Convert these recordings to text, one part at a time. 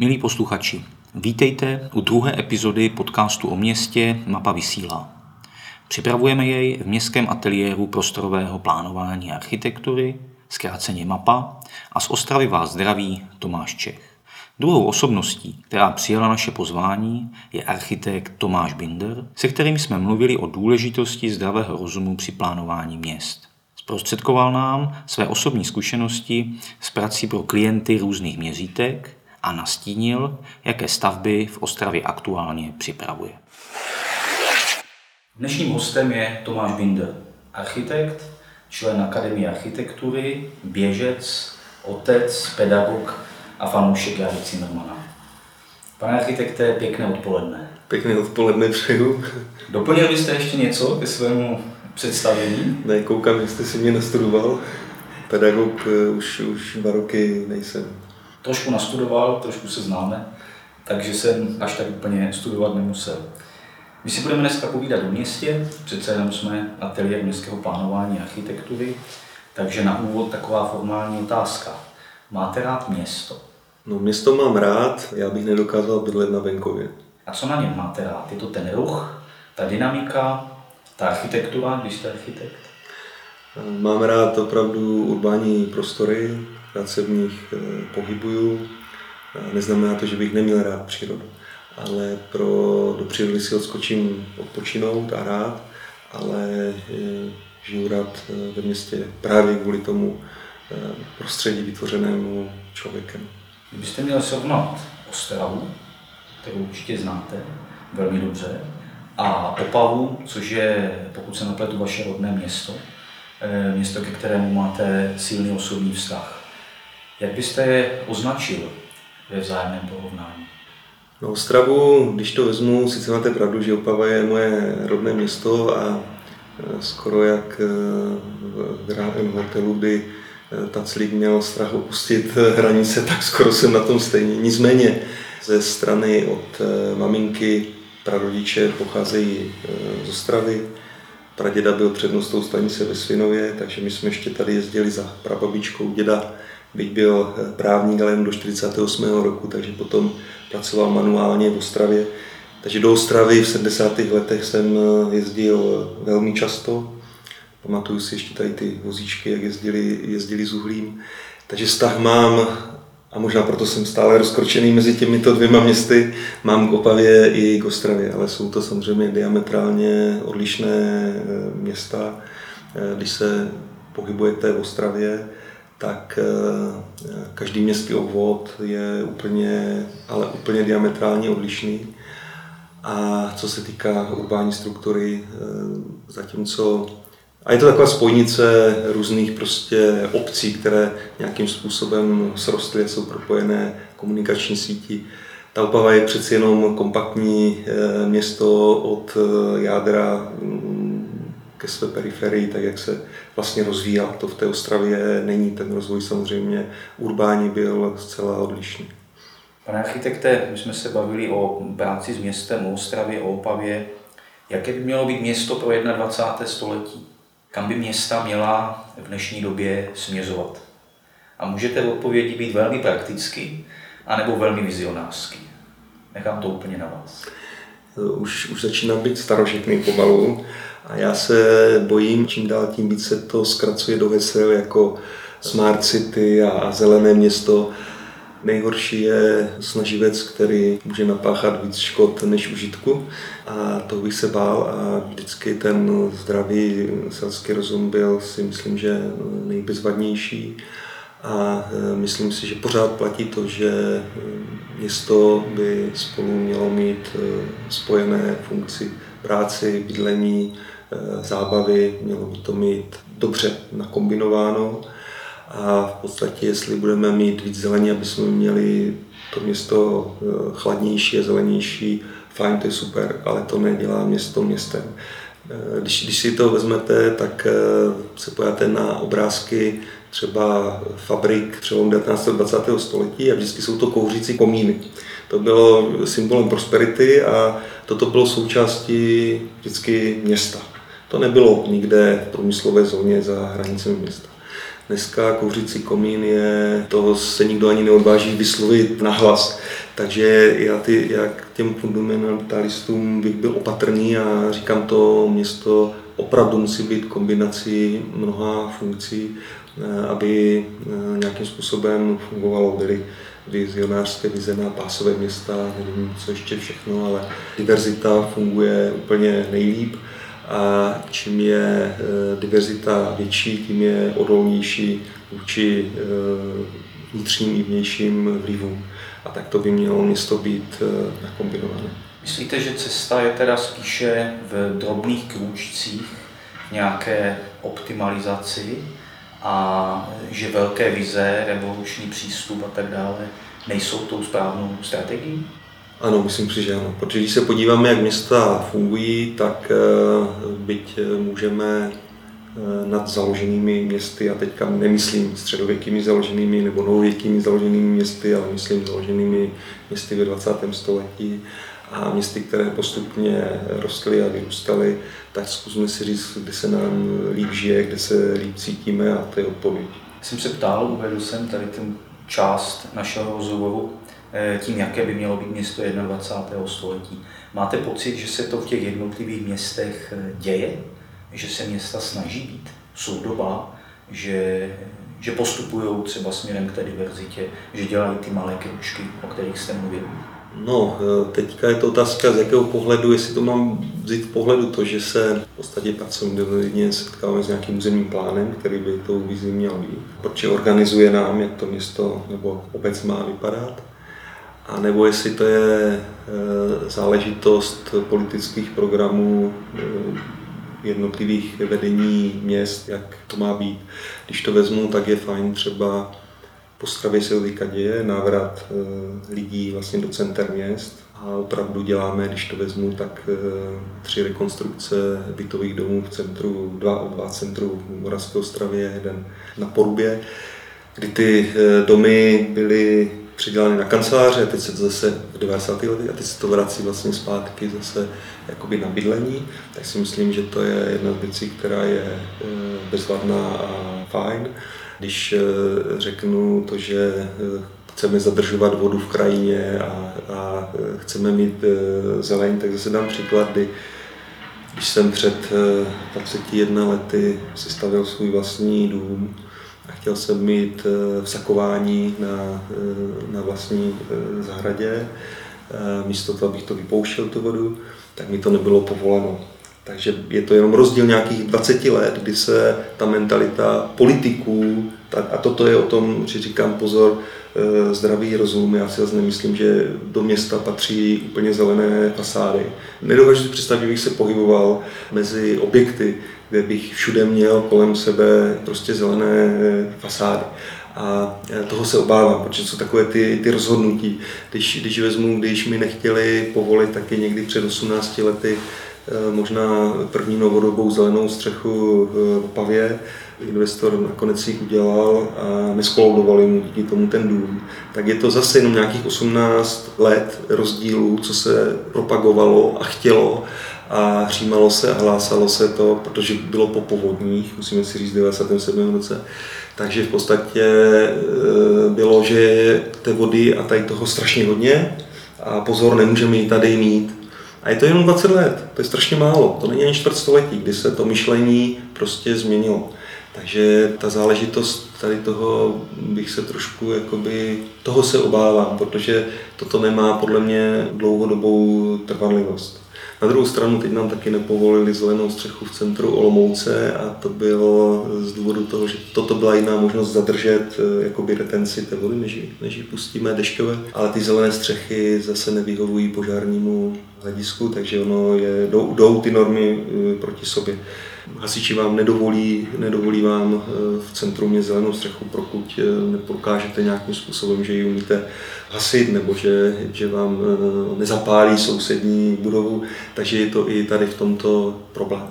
Milí posluchači, vítejte u druhé epizody podcastu o městě Mapa vysílá. Připravujeme jej v městském ateliéru prostorového plánování a architektury, zkráceně MAPA, a z Ostravy vás zdraví Tomáš Čech. Druhou osobností, která přijala naše pozvání, je architekt Tomáš Binder, se kterým jsme mluvili o důležitosti zdravého rozumu při plánování měst. Zprostředkoval nám své osobní zkušenosti s prací pro klienty různých měřítek a nastínil, jaké stavby v Ostravě aktuálně připravuje. Dnešním hostem je Tomáš Binder, architekt, člen Akademie architektury, běžec, otec, pedagog a fanoušek Jary Zimmermana. Pane architekte, pěkné odpoledne. Pěkné odpoledne přeju. Doplnil byste ještě něco ke svému představení? Ne, koukám, že jste si mě nastudoval. Pedagog eh, už, už dva roky nejsem. Trošku nastudoval, trošku se známe, takže jsem až tak úplně studovat nemusel. My si budeme dneska povídat o městě, přece jenom jsme ateliér městského plánování a architektury, takže na úvod taková formální otázka. Máte rád město? No město mám rád, já bych nedokázal bydlet na venkově. A co na něm máte rád? Je to ten ruch, ta dynamika, ta architektura, když jste architekt? Mám rád opravdu urbání prostory, rád se v nich eh, pohybuju. Neznamená to, že bych neměl rád přírodu, ale pro, do přírody si odskočím odpočinout a rád, ale eh, žiju rád eh, ve městě právě kvůli tomu prostředí vytvořenému člověkem. Kdybyste měl srovnat Ostravu, kterou určitě znáte velmi dobře, a Opavu, což je, pokud se napletu, vaše rodné město, eh, město, ke kterému máte silný osobní vztah. Jak byste je označil ve vzájemném porovnání? No, Ostravu, když to vezmu, sice máte pravdu, že Opava je moje rodné město a eh, skoro jak eh, v drahém hotelu by Taclík měl strach opustit hranice, tak skoro jsem na tom stejně. Nicméně ze strany od maminky prarodiče pocházejí e, z Ostravy, praděda byl přednostou stanice ve Svinově, takže my jsme ještě tady jezdili za prababičkou děda, byť byl e, právník, ale jen do 48. roku, takže potom pracoval manuálně v Ostravě. Takže do Ostravy v 70. letech jsem e, jezdil velmi často. Pamatuju si ještě tady ty vozíčky, jak jezdili, jezdili s uhlím. Takže vztah mám a možná proto jsem stále rozkročený mezi těmito dvěma městy. Mám k Opavě i k Ostravě, ale jsou to samozřejmě diametrálně odlišné eh, města. Eh, když se pohybujete v Ostravě, tak eh, každý městský obvod je úplně, ale úplně diametrálně odlišný. A co se týká urbání struktury, zatímco a je to taková spojnice různých prostě obcí, které nějakým způsobem srostly jsou propojené komunikační síti. Ta Opava je přeci jenom kompaktní eh, město od eh, jádra mm, ke své periferii, tak jak se vlastně rozvíjá. To v té Ostravě není, ten rozvoj samozřejmě urbání byl zcela odlišný. Pane architekte, my jsme se bavili o práci s městem, o Ostravě, o Opavě. Jaké by mělo být město pro 21. století? kam by města měla v dnešní době směřovat. A můžete v odpovědi být velmi prakticky, anebo velmi vizionářský. Nechám to úplně na vás. Už, už začínám být starožitný pomalu a já se bojím, čím dál tím víc se to zkracuje do hesel jako Smart City a zelené město. Nejhorší je snaživec, který může napáchat víc škod než užitku a to bych se bál a vždycky ten zdravý selský rozum byl si myslím, že nejbezvadnější a e, myslím si, že pořád platí to, že e, město by spolu mělo mít e, spojené funkci práci, bydlení, zábavy, mělo by to mít dobře nakombinováno a v podstatě, jestli budeme mít víc zelení, aby jsme měli to město eh, chladnější a zelenější, fajn, to je super, ale to nedělá město městem. Eh, když, když si to vezmete, tak eh, se pojáte na obrázky třeba fabrik přelom 19. a 20. století a vždycky jsou to kouřící komíny. To bylo symbolem prosperity a toto bylo součástí vždycky města. To nebylo nikde v průmyslové zóně za hranicemi města. Dneska kouřící komín je, toho se nikdo ani neodváží vyslovit nahlas. Takže já, ty, já k těm fundamentalistům bych byl opatrný a říkám to, město opravdu musí být kombinací mnoha funkcí, eh, aby eh, nějakým způsobem fungovalo. Byly vizionářské vize na pásové města, nevím, co ještě všechno, ale diverzita funguje úplně nejlíp a čím je eh, diverzita větší, tím je odolnější vůči vnitřním i vnějším vlivům. A tak to by mělo město být nakombinované. Myslíte, že cesta je teda spíše v drobných krůčcích, nějaké optimalizaci a že velké vize, revoluční přístup a tak dále nejsou tou správnou strategií? Ano, myslím si, že ano. Protože když se podíváme, jak města fungují, tak eh, byť eh, můžeme eh, nad založenými městy, a teďka nemyslím středověkými založenými nebo novověkými založenými městy, ale myslím založenými městy ve 20. století, a městy, které postupně rostly a vyrůstaly, tak zkusme si říct, kde se nám líp žije, kde se líp cítíme a to je odpověď. Jsem se ptal, uvedl jsem tady ten část našeho rozhovoru tím, jaké by mělo být město 21. století. Máte pocit, že se to v těch jednotlivých městech eh, děje? Že se města snaží být soudobá? Že, že postupují třeba směrem k té diverzitě? Že dělají ty malé kručky, o kterých jste mluvil? No, e, teďka je to otázka, z jakého pohledu, jestli to mám vzít v pohledu to, že se v podstatě pracovně setkáváme s nějakým územním plánem, který by tou vizí měl být, protože organizuje nám, jak to město nebo obec má vypadat, a nebo jestli to je e, záležitost politických programů e, jednotlivých vedení měst, jak to má být. Když to vezmu, tak je fajn třeba po Stravě se teďka děje návrat eh, lidí vlastně do center měst a opravdu děláme, když to vezmu, tak eh, tři rekonstrukce bytových domů v centru, dva, dva centru v Moravské Ostravě, jeden na Porubě, kdy ty eh, domy byly přidělány na kanceláře, teď se to zase v 90. letech a teď se to vrací vlastně zpátky zase jakoby na bydlení, tak si myslím, že to je jedna z věcí, která je bezvadná a fajn. Když eh, řeknu to, že eh, chceme zadržovat vodu v krajině a, a eh, chceme mít zeleň, tak zase dám příklad, kdy když jsem před 21 lety si stavil svůj vlastní dům a chtěl jsem mít vsakování na, na vlastní zahradě, místo toho, abych to vypouštěl, tu vodu, tak mi to nebylo povoleno. Takže je to jenom rozdíl nějakých 20 let, kdy se ta mentalita politiků, a toto je o tom, že říkám pozor, eh, zdravý rozum. Já si zase nemyslím, že do města patří úplně zelené fasády. Nedokážu si představit, že bych se pohyboval mezi objekty, kde bych všude měl kolem sebe prostě zelené eh, fasády. A eh, toho se obávám, protože jsou takové ty, ty rozhodnutí. Když, když vezmu, když mi nechtěli povolit taky někdy před 18 lety možná první novodobou zelenou střechu v Pavě. Investor nakonec si udělal a neskoloudovali mu díky tomu ten dům. Tak je to zase jenom nějakých 18 let rozdílů, co se propagovalo a chtělo a hřímalo se a hlásalo se to, protože bylo po povodních, musíme si říct v 97. roce. Takže v podstatě eh, bylo, že té vody a tady toho strašně hodně a pozor, nemůžeme ji tady mít a je to jenom 20 let, to je strašně málo, to není ani čtvrt století, kdy se to myšlení prostě změnilo. Takže ta záležitost tady toho bych se trošku, jakoby, toho se obávám, protože toto nemá podle mě dlouhodobou trvanlivost. Na druhou stranu teď nám taky nepovolili zelenou střechu v centru Olomouce a to bylo z důvodu toho, že toto byla jiná možnost zadržet eh, jakoby retenci té vody, než, než ji pustíme dešťové. Ale ty zelené střechy zase nevyhovují požárnímu hledisku, takže ono je, jdou, jdou ty normy eh, proti sobě. Hasiči vám nedovolí, nedovolí vám eh, v centru mě zelenou střechu, pokud eh, neprokážete nějakým způsobem, že ji umíte hasit nebo že, že vám nezapálí sousední budovu, takže je to i tady v tomto problém.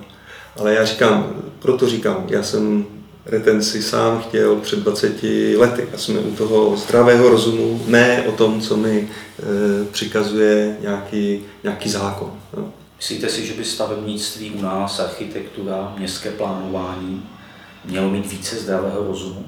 Ale já říkám, proto říkám, já jsem retenci sám chtěl před 20 lety a jsme u toho zdravého rozumu, ne o tom, co mi přikazuje nějaký, nějaký zákon. No. Myslíte si, že by stavebnictví u nás, architektura, městské plánování mělo mít více zdravého rozumu?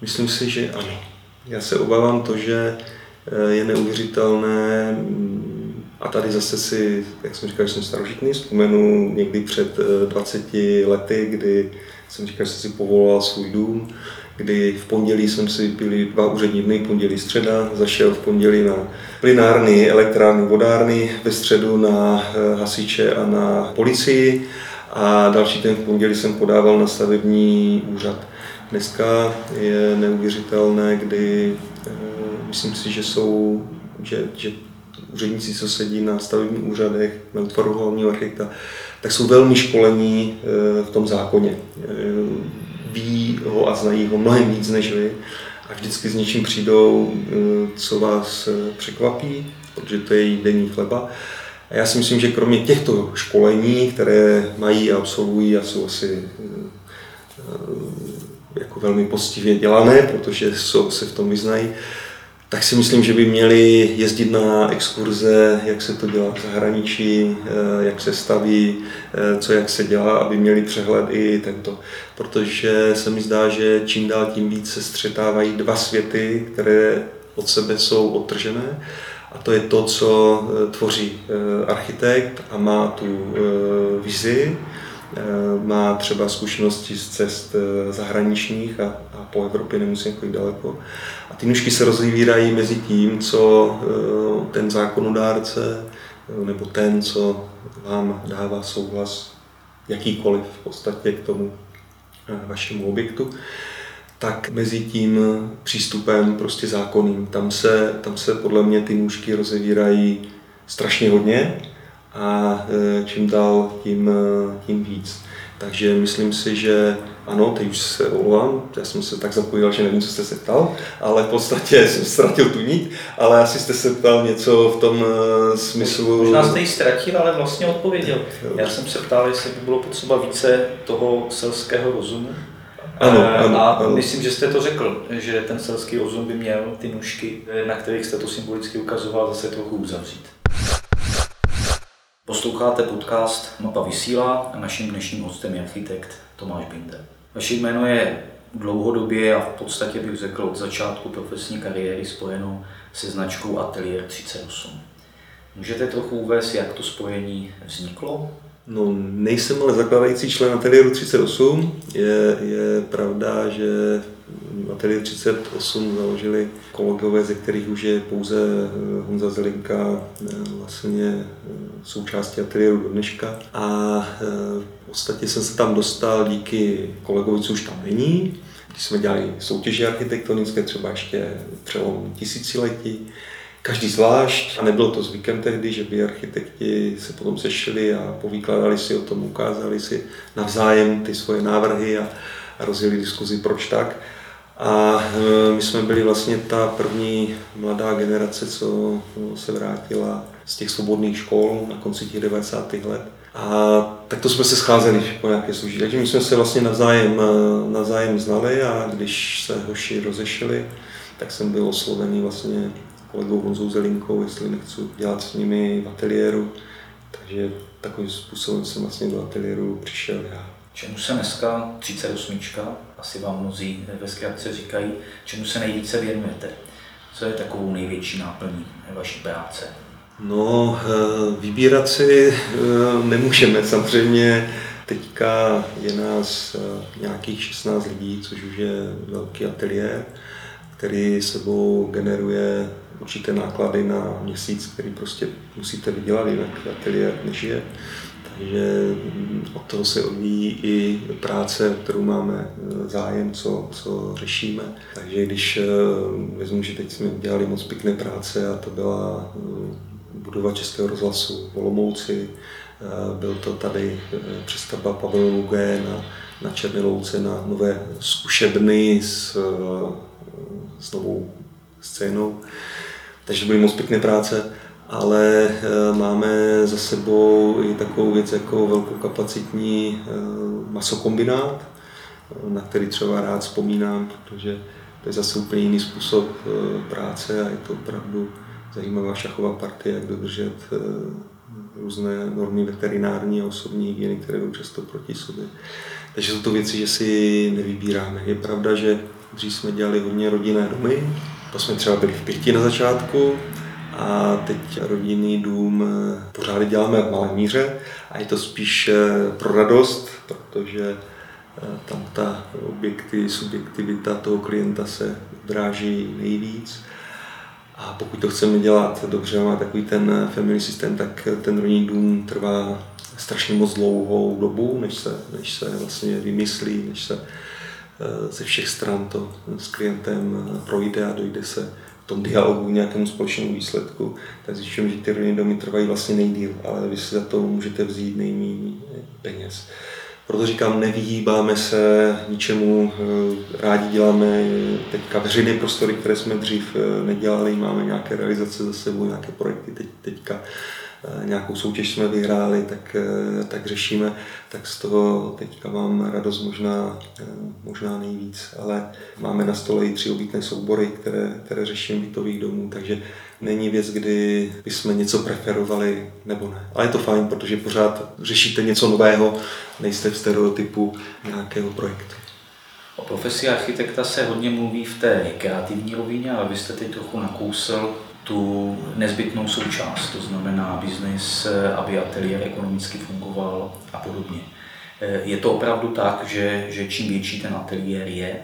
Myslím si, že ano. Já se obávám to, že eh, je neuvěřitelné, mm, a tady zase si, jak jsem říkal, že jsem starožitný, vzpomenu někdy před 20 lety, kdy jsem říkal, že jsem si povoloval svůj dům, kdy v pondělí jsem si byli dva úřední dny, pondělí středa, zašel v pondělí na plynárny, elektrárny, vodárny, ve středu na eh, hasiče a na policii a další den v pondělí jsem podával na stavební úřad. Dneska je neuvěřitelné, kdy eh, myslím si, že jsou, že, že úředníci, co sedí na stavebních úřadech, na útvaru hlavního architekta, tak jsou velmi školení eh, v tom zákoně ví ho a znají ho mnohem víc než vy a vždycky s něčím přijdou, eh, co vás eh, překvapí, protože to je její denní chleba. A já si myslím, že kromě těchto školení, které mají a absolvují a jsou asi eh, jako velmi postivě dělané, protože jsou, se v tom vyznají, tak si myslím, že by měli jezdit na exkurze, jak se to dělá v zahraničí, eh, jak se staví, eh, co jak se dělá, aby měli přehled i tento. Protože se mi zdá, že čím dál tím víc se střetávají dva světy, které od sebe jsou odtržené. A to je to, co eh, tvoří architekt a má tu vizi, má třeba zkušenosti z cest zahraničních a, a po Evropě nemusím chodit daleko. A ty nůžky se rozevírají mezi tím, co eh, ten zákonodárce eh, nebo ten, co vám dává souhlas jakýkoliv v podstatě k tomu eh, vašemu objektu, tak mezi tím přístupem prostě zákonným. Tam se, tam se podle mě ty nůžky rozevírají strašně hodně a čím dál tím, tím víc. Takže myslím si, že ano, teď už se omlouvám, já jsem se tak zapojil, že nevím, co jste se ptal, ale v podstatě jsem ztratil tu nit, ale asi jste se ptal něco v tom uh, smyslu... Možná jste ji ztratil, ale vlastně odpověděl. Já jsem se ptal, jestli by bylo potřeba více toho selského rozumu. Ano, eh, ano, a ano. myslím, že jste to řekl, že ten selský rozum by měl ty nůžky, na kterých jste to symbolicky ukazoval, zase trochu uzavřít. Posloucháte podcast Mapa vysílá a naším dnešním hostem je architekt Tomáš Binder. Vaše jméno je dlouhodobě a v podstatě bych řekl od začátku profesní kariéry spojeno se značkou Atelier 38. Můžete trochu uvést, jak to spojení vzniklo? No, nejsem ale zakladající člen Ateliéru 38. Je, je pravda, že Ateliér 38 založili kolegové, ze kterých už je pouze eh, Honza Zelinka eh, vlastně eh, součástí ateliéru do dneška. A v podstatě jsem se tam dostal díky kolegovi, co už tam není. Když jsme dělali soutěže architektonické, třeba ještě přelom tisíciletí, každý zvlášť a nebylo to zvykem tehdy, že by architekti se potom sešli a povykládali si o tom, ukázali si navzájem ty svoje návrhy a, a rozjeli diskuzi proč tak. A e, my jsme byli vlastně ta první mladá generace, co se vrátila z těch svobodných škol na konci těch 90. let. A tak to jsme se scházeli po nějaké služí. Takže my jsme se vlastně navzájem, e, navzájem znali a když se hoši rozešli, tak jsem byl oslovený vlastně kolegou Honzou Zelinkou, jestli nechci dělat s nimi v ateliéru. Takže takovým způsobem jsem vlastně do ateliéru přišel já. Čemu se dneska 38, asi vám mnozí ve zkrátce říkají, čemu se nejvíce věnujete? Co je takovou největší náplní vaší práce? No, eh, vybírat si eh, nemůžeme. Samozřejmě teďka je nás eh, nějakých 16 lidí, což už je velký ateliér, který sebou generuje určité náklady na měsíc, který prostě musíte vydělat, jinak ateliér nežije. Takže od toho se odvíjí i práce, kterou máme e, zájem, co, co řešíme. Takže když e, vezmu, že teď jsme dělali moc pěkné práce a to byla e, budova Českého rozhlasu v Olomouci, byl to tady přestavba pavilonu G na, na Černé louce, na nové zkušebny s, s novou scénou. Takže byly moc pěkné práce ale eh, máme za sebou i takovou věc jako velkokapacitní eh, masokombinát, na který třeba rád vzpomínám, protože to je zase úplně jiný způsob eh, práce a je to opravdu zajímavá šachová partie, jak dodržet různé normy veterinární a osobní hygieny, které jdou často proti sobě. Takže jsou to věci, že si nevybíráme. Je pravda, že dřív jsme dělali hodně rodinné domy, to jsme třeba byli v pěti na začátku, a teď rodinný dům eh, pořád děláme v malé míře a je to spíš eh, pro radost, protože eh, tam ta objekty, subjektivita toho klienta se dráží nejvíc. A pokud to chceme dělat dobře, má takový ten family systém, tak ten rodinný dům trvá strašně moc dlouhou dobu, než se, než se vlastně vymyslí, než se ze všech stran to s klientem projde a dojde se tom dialogu nějakému společnému výsledku, tak zjišťujeme, že ty rodinné domy trvají vlastně nejdíl, ale vy si za to můžete vzít nejméně peněz. Proto říkám, nevyhýbáme se ničemu, eh, rádi děláme teďka veřejné prostory, které jsme dřív eh, nedělali, máme nějaké realizace za sebou, nějaké projekty teď, teďka Eh, nějakou soutěž jsme vyhráli, tak, eh, tak řešíme, tak z toho teďka mám radost možná, eh, možná nejvíc. Ale máme na stole i tři obytné soubory, které, které řeším bytových domů, takže není věc, kdy bychom něco preferovali nebo ne. Ale je to fajn, protože pořád řešíte něco nového, nejste v stereotypu nějakého projektu. O profesi architekta se hodně mluví v té kreativní rovině, ale vy jste teď trochu nakousl tu nezbytnou součást, to znamená biznis, aby ateliér ekonomicky fungoval a podobně. Eh, je to opravdu tak, že, že čím větší ten ateliér je,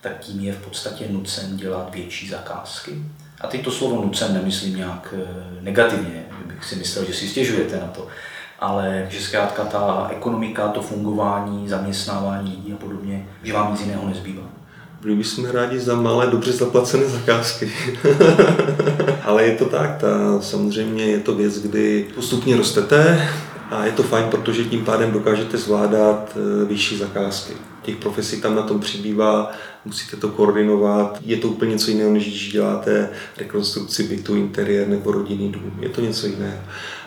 tak tím je v podstatě nucen dělat větší zakázky. A teď to slovo nucen nemyslím nějak eh, negativně, bych si myslel, že si stěžujete na to, ale že zkrátka ta ekonomika, to fungování, zaměstnávání lidí a podobně, že vám nic jiného nezbývá. Byli bychom rádi za malé, dobře zaplacené zakázky. Ale je to tak, ta, samozřejmě je to věc, kdy postupně rostete a je to fajn, protože tím pádem dokážete zvládat e, vyšší zakázky. Těch profesí tam na tom přibývá, musíte to koordinovat. Je to úplně něco jiného, než když děláte rekonstrukci bytu, interiér nebo rodinný dům. Je to něco jiného.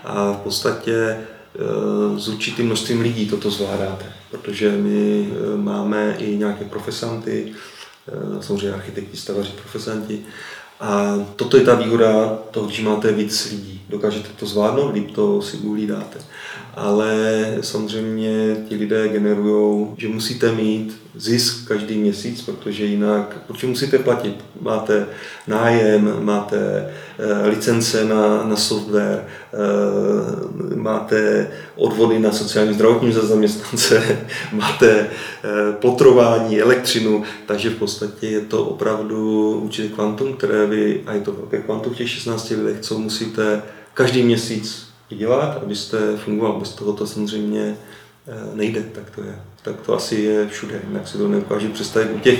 A v podstatě e, s určitým množstvím lidí toto zvládáte, protože my e, máme i nějaké profesanty, Eh, samozřejmě architekti, stavaři, profesanti. A toto je ta výhoda toho, když máte víc lidí. Dokážete to zvládnout, líp to si uhlídáte. Ale samozřejmě ti lidé generují, že musíte mít zisk každý měsíc, protože jinak, protože musíte platit. Máte nájem, máte eh, licence na, na software, eh, máte odvody na sociální zdravotní za zaměstnance, máte eh, potrování, elektřinu, takže v podstatě je to opravdu určitě kvantum, které vy, a je to velké kvantum v těch 16 lidech, co musíte každý měsíc dělat, abyste fungoval. Bez toho to samozřejmě nejde, tak to je tak to asi je všude, jinak si to nedokážu představit u těch,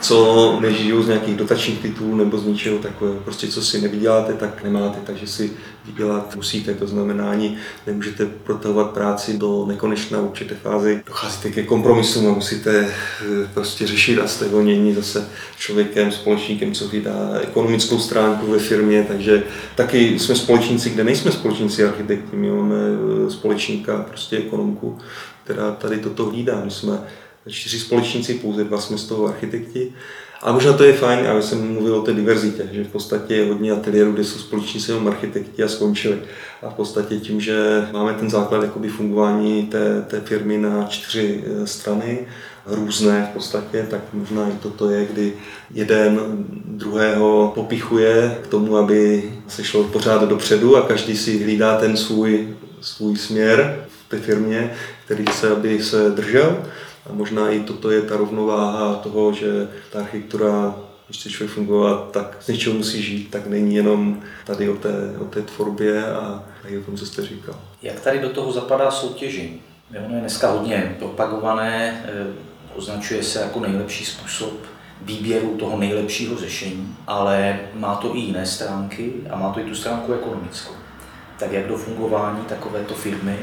co nežijou z nějakých dotačních titulů nebo z ničeho takového. Prostě co si nevyděláte, tak nemáte, takže si vydělat musíte. To znamená, ani nemůžete protahovat práci do nekonečna určité fázi. Docházíte ke kompromisům a musíte eh, prostě řešit a jste vonění zase člověkem, společníkem, co vydá ekonomickou stránku ve firmě, takže taky jsme společníci, kde nejsme společníci architekti, my máme eh, společníka, prostě ekonomku, která tady toto hlídá. My jsme čtyři společníci, pouze dva jsme z toho architekti. A možná to je fajn, já jsem mluvil o té diverzitě, že v podstatě je hodně ateliérů, kde jsou společníci jenom architekti a skončili. A v podstatě tím, že máme ten základ jakoby fungování té, té firmy na čtyři e, strany, různé v podstatě, tak možná i toto je, kdy jeden druhého popichuje k tomu, aby se šlo pořád dopředu a každý si hlídá ten svůj, svůj směr v té firmě, který se, aby se držel. A možná i toto je ta rovnováha toho, že ta architektura, když chce člověk fungovat, tak z něčeho musí žít, tak není jenom tady o té, o té tvorbě a, a i o tom, co jste říkal. Jak tady do toho zapadá soutěžení? Ono je dneska hodně propagované, eh, označuje se jako nejlepší způsob výběru toho nejlepšího řešení, ale má to i jiné stránky a má to i tu stránku ekonomickou. Tak jak do fungování takovéto firmy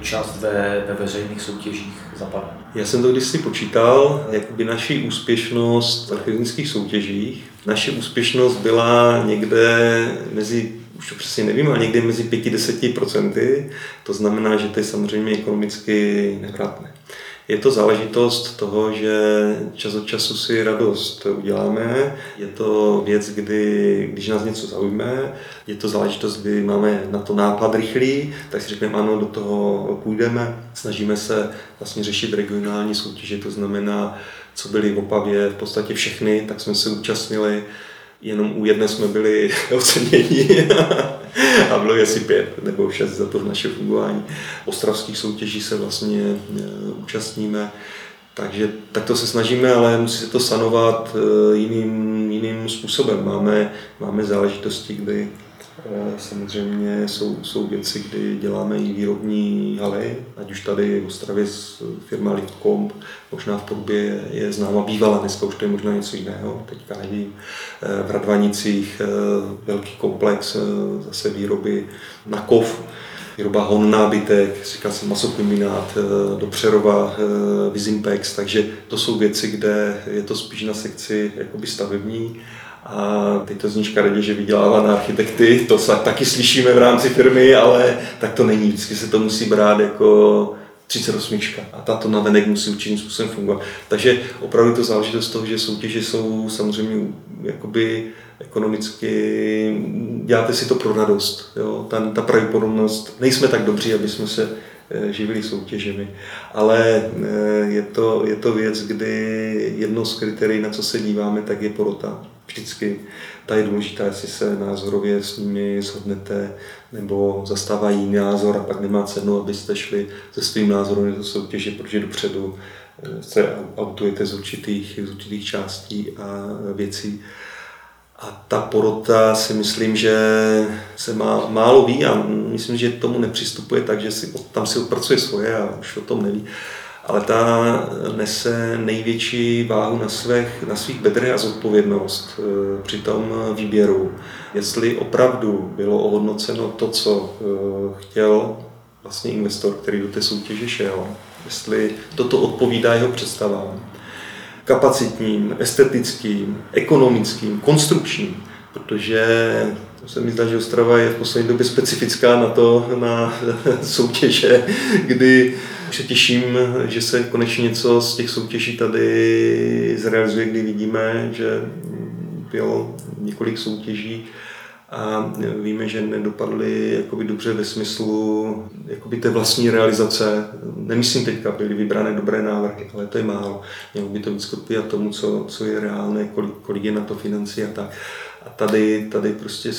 účast ve, ve veřejných soutěžích zapadá. Já jsem to kdysi počítal, jakoby naši úspěšnost v architektonických soutěžích. Naše úspěšnost byla někde mezi už to přesně nevím, ale někde mezi 5-10%. To znamená, že to je samozřejmě ekonomicky nevratné. Je to záležitost toho, že čas od času si radost uděláme. Je to věc, kdy, když nás něco zaujme, je to záležitost, kdy máme na to nápad rychlý, tak si řekneme ano, do toho půjdeme. Snažíme se vlastně řešit regionální soutěže, to znamená, co byly v Opavě, v podstatě všechny, tak jsme se účastnili. Jenom u jedné jsme byli oceněni a bylo asi pět nebo šest za to naše fungování. Ostravských soutěží se vlastně e, účastníme. Takže tak to se snažíme, ale musí se to sanovat e, jiným, jiným způsobem. Máme, máme záležitosti, kdy samozřejmě jsou, jsou věci, kdy děláme i výrobní haly, ať už tady v Ostravě firma Litcomp, možná v podobě je, známa bývala, dneska už to je možná něco jiného, teďka nevím. Eh, v Radvanicích eh, velký komplex zase výroby na kov, výroba hon nábytek, říkal jsem masokombinát, do Přerova, Vizimpex, takže to jsou věci, kde je to spíš na sekci jakoby stavební a teď to zní škaredě, že vydělává na architekty, to se taky slyšíme v rámci firmy, ale tak to není, vždycky se to musí brát jako 38. A tato navenek musí určitým způsobem fungovat. Takže opravdu to záleží z toho, že soutěže jsou samozřejmě jakoby ekonomicky, děláte si to pro radost. Jo? Ta, ta pravděpodobnost, nejsme tak dobří, aby jsme se živili soutěžemi. Ale eh, je to, je to věc, kdy jedno z kritérií, na co se díváme, tak je porota vždycky. Ta je důležitá, jestli se názorově s nimi shodnete nebo zastávají jiný názor a pak nemá cenu, abyste šli se svým názorem do soutěže, protože dopředu eh, se autujete z určitých, z určitých částí a věcí. A ta porota si myslím, že se má, málo ví a myslím, že tomu nepřistupuje tak, že si, tam si odpracuje svoje a už o tom neví ale ta nese největší váhu na svých, na svých bedrech a zodpovědnost eh, při tom výběru. Jestli opravdu bylo ohodnoceno to, co eh, chtěl vlastně investor, který do té soutěže šel, jestli toto odpovídá jeho představám, kapacitním, estetickým, ekonomickým, konstrukčním, protože to se mi zdá, že Ostrava je v poslední době specifická na to, na soutěže, kdy se těším, že se konečně něco z těch soutěží tady zrealizuje, kdy vidíme, že bylo několik soutěží a víme, že nedopadly jakoby dobře ve smyslu jakoby té vlastní realizace. Nemyslím teďka, byly vybrané dobré návrhy, ale to je málo. Mělo by to víc tomu, co, co je reálné, kolik, kolik je na to financí a tak. A tady, tady prostě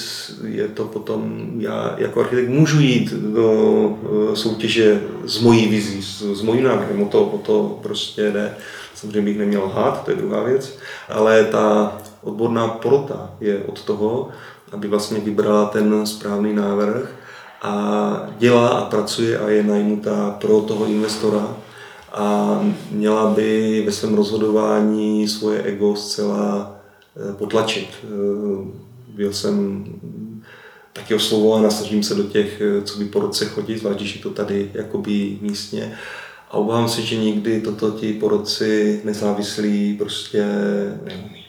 je to potom, já jako architekt můžu jít do eh, soutěže s mojí vizí, s, s mojím návrhem, o to, o to prostě jde. Samozřejmě bych neměl lhát, to je druhá věc, ale ta odborná porota je od toho, aby vlastně vybrala ten správný návrh a dělá a pracuje a je najmutá pro toho investora a měla by ve svém rozhodování svoje ego zcela Eh, potlačit. Eh, byl jsem taky oslovován a snažím se do těch, eh, co by po roce chodit, zvlášť když je to tady jakoby místně. A obávám se, že nikdy toto ti porodci nezávislí prostě neumí.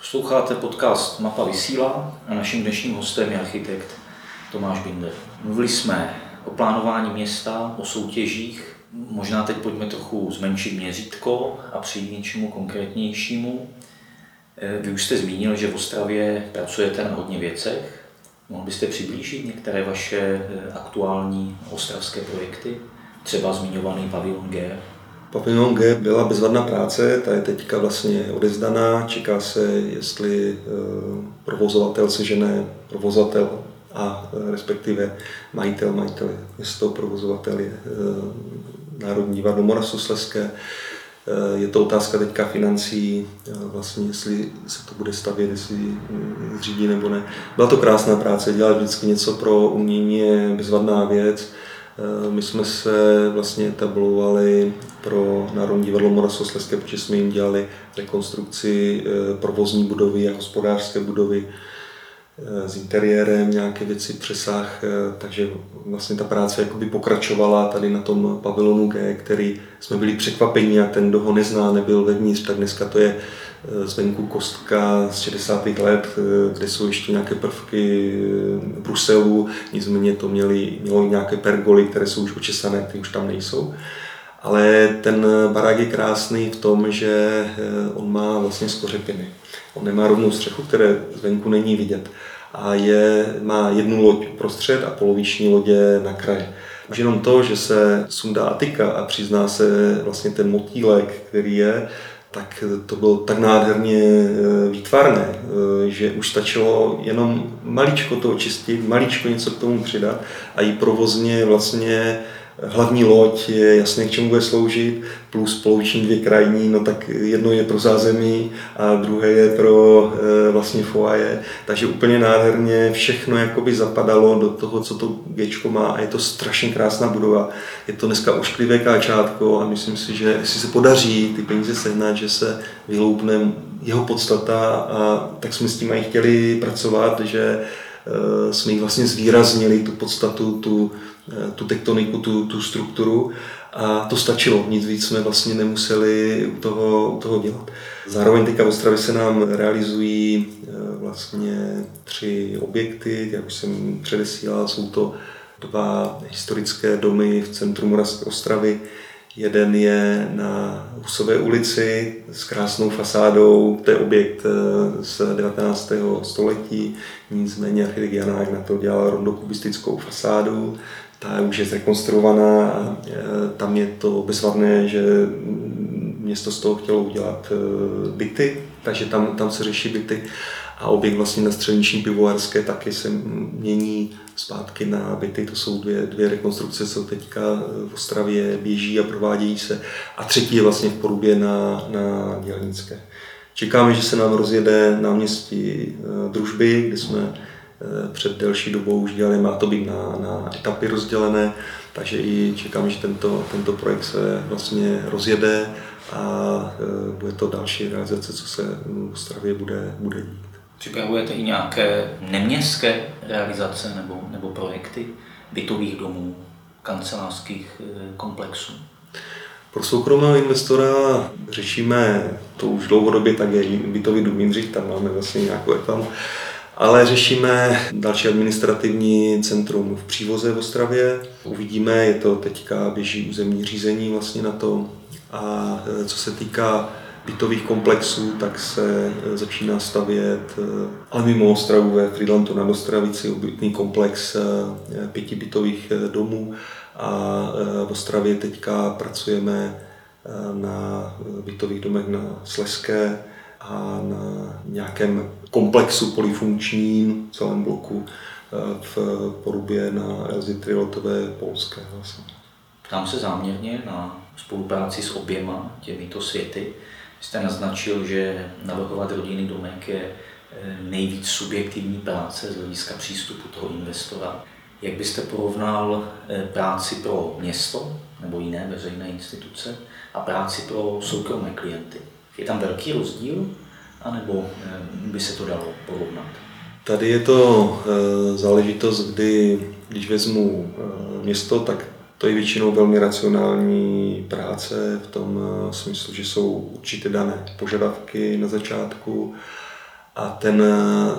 Posloucháte podcast Mapa vysílá a naším dnešním hostem je architekt Tomáš Binder. Mluvili jsme o plánování města, o soutěžích, Možná teď pojďme trochu zmenšit měřítko a přijít něčemu konkrétnějšímu. Eh, vy už jste zmínil, že v Ostravě pracujete na hodně věcech. Mohl byste přiblížit některé vaše eh, aktuální ostravské projekty? Třeba zmiňovaný pavilon G? Pavilon G byla bezvadná práce, ta je teďka vlastně odezdaná. Čeká se, jestli eh, provozovatel sežene provozovatel a respektive majitel, majitel, město, provozovatel je Národní divadlo Moravskoslezské. Eh, je to otázka teďka financí, eh, vlastně jestli se to bude stavět, jestli zřídí nebo ne. Byla to krásná práce, dělat vždycky něco pro umění je bezvadná věc. Eh, my jsme se vlastně etablovali pro Národní divadlo Moravskoslezské, protože jsme jim dělali rekonstrukci provozní budovy a hospodářské budovy Eh, s interiérem, nějaké věci, přesah, eh, takže vlastně ta práce jakoby pokračovala tady na tom pavilonu G, který jsme byli překvapeni a ten, kdo ho nezná, nebyl vevnitř, tak dneska to je zvenku kostka z 60. let, kde jsou ještě nějaké prvky Bruselu, nicméně to měli, mělo nějaké pergoly, které jsou už očesané, ty už tam nejsou. Ale ten barák je krásný v tom, že on má vlastně skořepiny. On nemá rovnou střechu, které zvenku není vidět. A je, má jednu loď prostřed a poloviční lodě na kraji. Už jenom to, že se sundá Atika a přizná se vlastně ten motýlek, který je, tak to bylo tak nádherně e, výtvarné, e, že už stačilo jenom maličko to očistit, maličko něco k tomu přidat a i provozně vlastně hlavní loď je jasně k čemu bude sloužit, plus poloviční dvě krajní, no tak jedno je pro zázemí a druhé je pro e, vlastně foaje, takže úplně nádherně všechno jakoby zapadalo do toho, co to Gčko má a je to strašně krásná budova. Je to dneska ošklivé káčátko a myslím si, že jestli se podaří ty peníze sehnat, že se vyloupne jeho podstata a tak jsme s tím i chtěli pracovat, že e, jsme jich vlastně zvýraznili tu podstatu, tu, tu tektoniku, tu, tu strukturu a to stačilo, nic víc jsme vlastně nemuseli u toho, u toho dělat. Zároveň teďka v Ostravě se nám realizují eh, vlastně tři objekty, jak už jsem předesílal, jsou to dva historické domy v centru Moravské Ostravy. Jeden je na Husové ulici s krásnou fasádou, to je objekt eh, z 19. století, nicméně architekt Janák na to dělal rondokubistickou fasádu ta už je zrekonstruovaná a e, tam je to bezvadné, že město z toho chtělo udělat e, byty, takže tam, tam se řeší byty a objekt vlastně na středniční pivovarské taky se mění zpátky na byty. To jsou dvě, dvě rekonstrukce, co teďka v Ostravě běží a provádějí se. A třetí je vlastně v Porubě na, na Dělnické. Čekáme, že se nám rozjede náměstí e, družby, kde jsme před delší dobou už dělali, má to být na, na etapy rozdělené, takže i čekám, že tento, tento projekt se vlastně rozjede a eh, bude to další realizace, co se v Ostravě bude, bude dít. Připravujete i nějaké neměstské realizace nebo, nebo projekty bytových domů, kancelářských eh, komplexů? Pro soukromého investora řešíme to už dlouhodobě, tak je bytový dům Jindřich, tam máme vlastně nějakou reklamu ale řešíme další administrativní centrum v Přívoze v Ostravě. Uvidíme, je to teďka běží územní řízení vlastně na to. A e, co se týká bytových komplexů, tak se e, začíná stavět, e, ale mimo Ostravu ve Friedlandu na Ostravici, obytný komplex pěti bytových domů a v Ostravě teďka pracujeme na bytových domech na Sleské, a na nějakém komplexu polifunkčním celém bloku eh, v porubě na Elzy Trilotové polské. Vlastně. Ptám se záměrně na spolupráci s oběma těmito světy. Jste naznačil, že navrhovat rodinný domek je eh, nejvíc subjektivní práce z hlediska přístupu toho investora. Jak byste porovnal eh, práci pro město nebo jiné veřejné instituce a práci pro soukromé klienty? Je tam velký rozdíl, anebo eh, by se to dalo porovnat? Tady je to eh, záležitost, kdy když vezmu eh, město, tak to je většinou velmi racionální práce v tom smyslu, že jsou určité dané požadavky na začátku a ten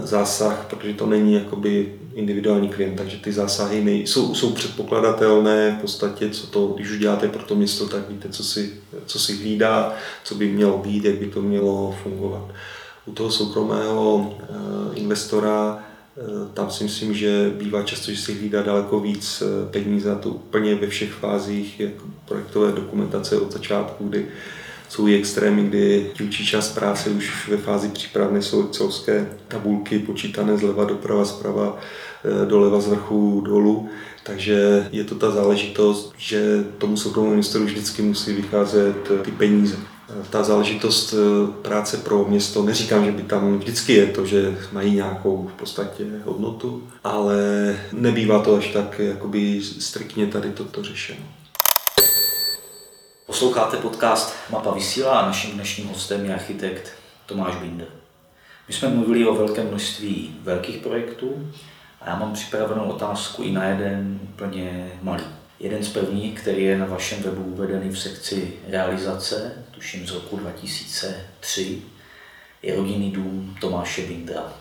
zásah, protože to není jakoby individuální klient, takže ty zásahy nej, jsou, jsou předpokladatelné v podstatě, co to, když už děláte pro to město, tak víte, co si, co si hlídá, co by mělo být, jak by to mělo fungovat. U toho soukromého eh, investora eh, tam si myslím, že bývá často, že si hlídá daleko víc eh, peníze a to úplně ve všech fázích jako projektové dokumentace od začátku, kdy jsou i extrémy, kdy dílčí část práce už ve fázi přípravné jsou excelovské tabulky počítané zleva doprava, zprava, doleva, z vrchu, dolů. Takže je to ta záležitost, že tomu soukromému investoru vždycky musí vycházet ty peníze ta záležitost eh, práce pro město, neříkám, že by tam vždycky je to, že mají nějakou v podstatě hodnotu, ale nebývá to až tak jakoby striktně tady toto řešeno. Posloucháte podcast Mapa vysílá a naším dnešním hostem je architekt Tomáš Binder. My jsme mluvili o velkém množství velkých projektů a já mám připravenou otázku i na jeden úplně malý. Jeden z prvních, který je na vašem webu uvedený v sekci realizace, tuším z roku 2003, je rodinný dům Tomáše Bindra.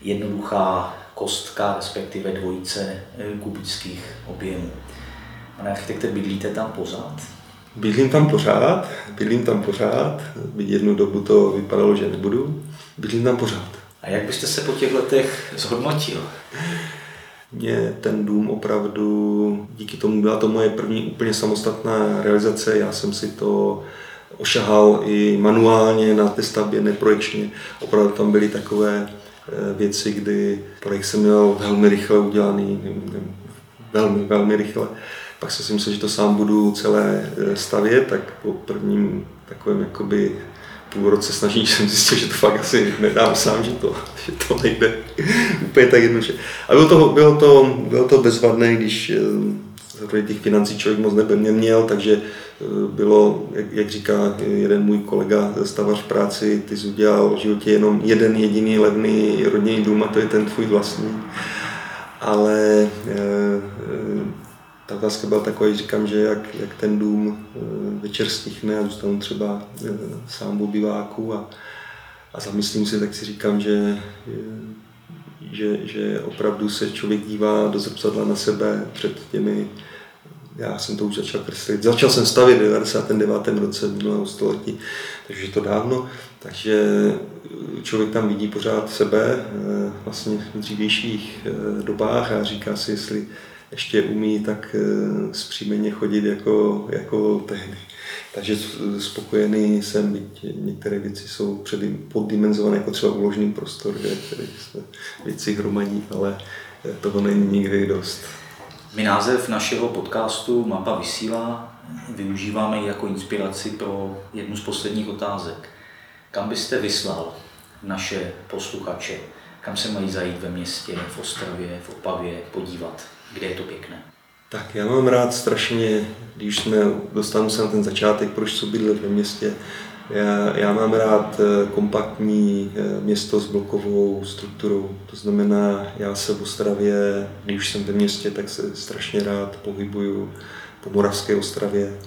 Jednoduchá kostka, respektive dvojice kubických objemů. Pane architekte, bydlíte tam pořád? Bydlím tam pořád, bydlím tam pořád. Jednu dobu to vypadalo, že nebudu. Bydlím tam pořád. A jak byste se po těch letech zhodnotil? Mě ten dům opravdu, díky tomu byla to moje první úplně samostatná realizace. Já jsem si to ošahal i manuálně na té stavbě, neprojekčně. Opravdu tam byly takové eh, věci, kdy projekt jsem měl velmi rychle udělaný, velmi, velmi rychle. Pak jsem si myslel, že to sám budu celé eh, stavět, tak po prvním takovém jakoby půl roce snažení jsem zjistil, že to fakt asi nedám sám, že to, že to nejde úplně tak jednoduše. A bylo to, bylo to, bylo to bezvadné, když eh, těch financí člověk moc neměl, takže eh, bylo, jak, jak říká jeden můj kolega stavař práci, ty jsi udělal v životě jenom jeden jediný levný rodinný dům a to je ten tvůj vlastní. Ale ta otázka byla taková, říkám, že jak, jak ten dům eh, večer stichne a zůstanu třeba eh, sám v obyváku a, a zamyslím se, tak si říkám, že, že, že opravdu se člověk dívá do zrcadla na sebe před těmi já jsem to už začal kreslit. Začal jsem stavět v 99. roce minulého století, takže je to dávno. Takže člověk tam vidí pořád sebe eh, vlastně v dřívějších dobách a říká si, jestli ještě umí tak eh, zpříjmeně chodit jako, jako tehdy. Takže spokojený jsem, byť některé věci jsou poddimenzované, jako třeba uložný prostor, kde se věci hromadí, ale eh, toho není nikdy dost. My název našeho podcastu Mapa vysílá využíváme jako inspiraci pro jednu z posledních otázek. Kam byste vyslal naše posluchače? Kam se mají zajít ve městě, v Ostravě, v Opavě podívat? kde je to pěkné? Tak já mám rád strašně, když jsme, dostanu se na ten začátek, proč co bydlet ve městě, já, já mám rád eh, kompaktní eh, město s blokovou strukturou. To znamená, já se v Ostravě, když jsem ve městě, tak se strašně rád pohybuju po Moravské Ostravě,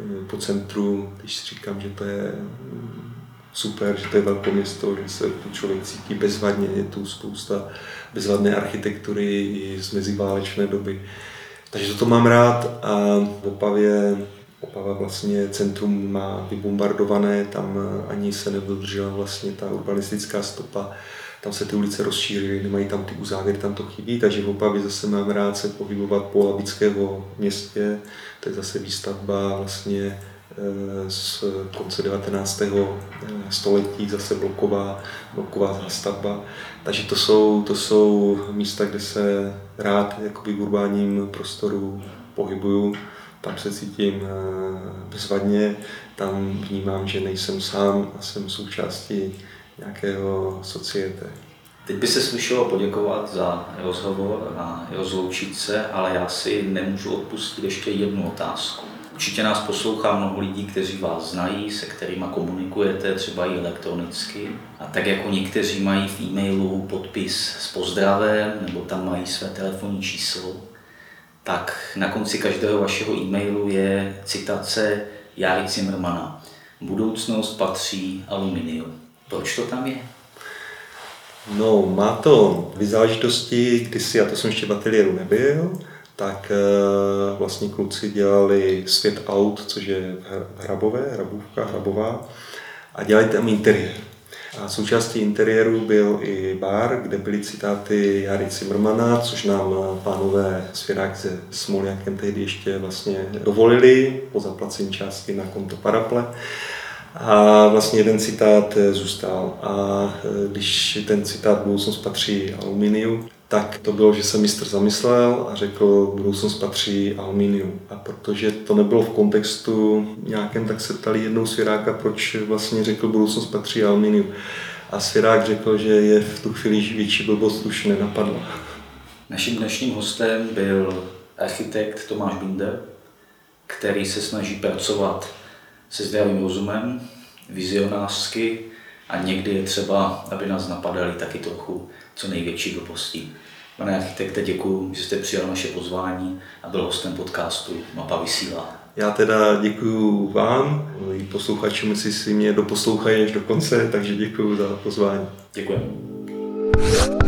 eh, po centru, když říkám, že to je mm, super, že to je velké město, že se tu člověk cítí bezvadně, je tu spousta bezvadné architektury z meziválečné doby. Takže toto mám rád a v Opavě Opava vlastně centrum má vybombardované, tam ani se nedodržela vlastně ta urbanistická stopa, tam se ty ulice rozšířily, nemají tam ty uzávěry, tam to chybí, takže v Opavě zase mám rád se pohybovat po Labického městě, to je zase výstavba vlastně z konce 19. Eh, století, zase bloková, bloková zástavba. Takže to jsou, to jsou místa, kde se rád jakoby v urbáním prostoru pohybuju. Tam se cítím eh, bezvadně, tam vnímám, že nejsem sám a jsem součástí nějakého societe. Teď by se slušelo poděkovat za rozhovor a rozloučit se, ale já si nemůžu odpustit ještě jednu otázku. Určitě nás poslouchá mnoho lidí, kteří vás znají, se kterými komunikujete třeba i elektronicky. A tak jako někteří mají v e-mailu podpis s pozdravem nebo tam mají své telefonní číslo, tak na konci každého vašeho e-mailu je citace Jary Zimmermana. Budoucnost patří aluminiu. Proč to tam je? No, má to dvě záležitosti, kdysi, já to jsem ještě v ateliéru nebyl, tak eh, vlastně kluci dělali Svět aut, což je Hrabové, Hrabůvka, Hrabová, a dělali tam interiér. A součástí interiéru byl i bar, kde byly citáty Jary Zimmermana, což nám pánové Svěrák se Smolňákem tehdy ještě vlastně dovolili po zaplacení částky na konto Paraple. A vlastně jeden citát zůstal. A eh, když ten citát budoucnost patří aluminiu, tak to bylo, že se mistr zamyslel a řekl, budoucnost patří aluminium. A protože to nebylo v kontextu nějakém, tak se ptali jednou svěráka, proč vlastně řekl, budoucnost patří aluminium. A svěrák řekl, že je v tu chvíli větší blbost už nenapadla. Naším dnešním hostem byl architekt Tomáš Binder, který se snaží pracovat se zdravým rozumem, vizionářsky a někdy je třeba, aby nás napadali taky trochu co největší blbostí. Pane architekte, děkuji, že jste přijal naše pozvání a byl hostem podcastu Mapa vysílá. Já teda děkuji vám, posluchačům, jestli si mě doposlouchají až do konce, takže děkuji za pozvání. Děkuji.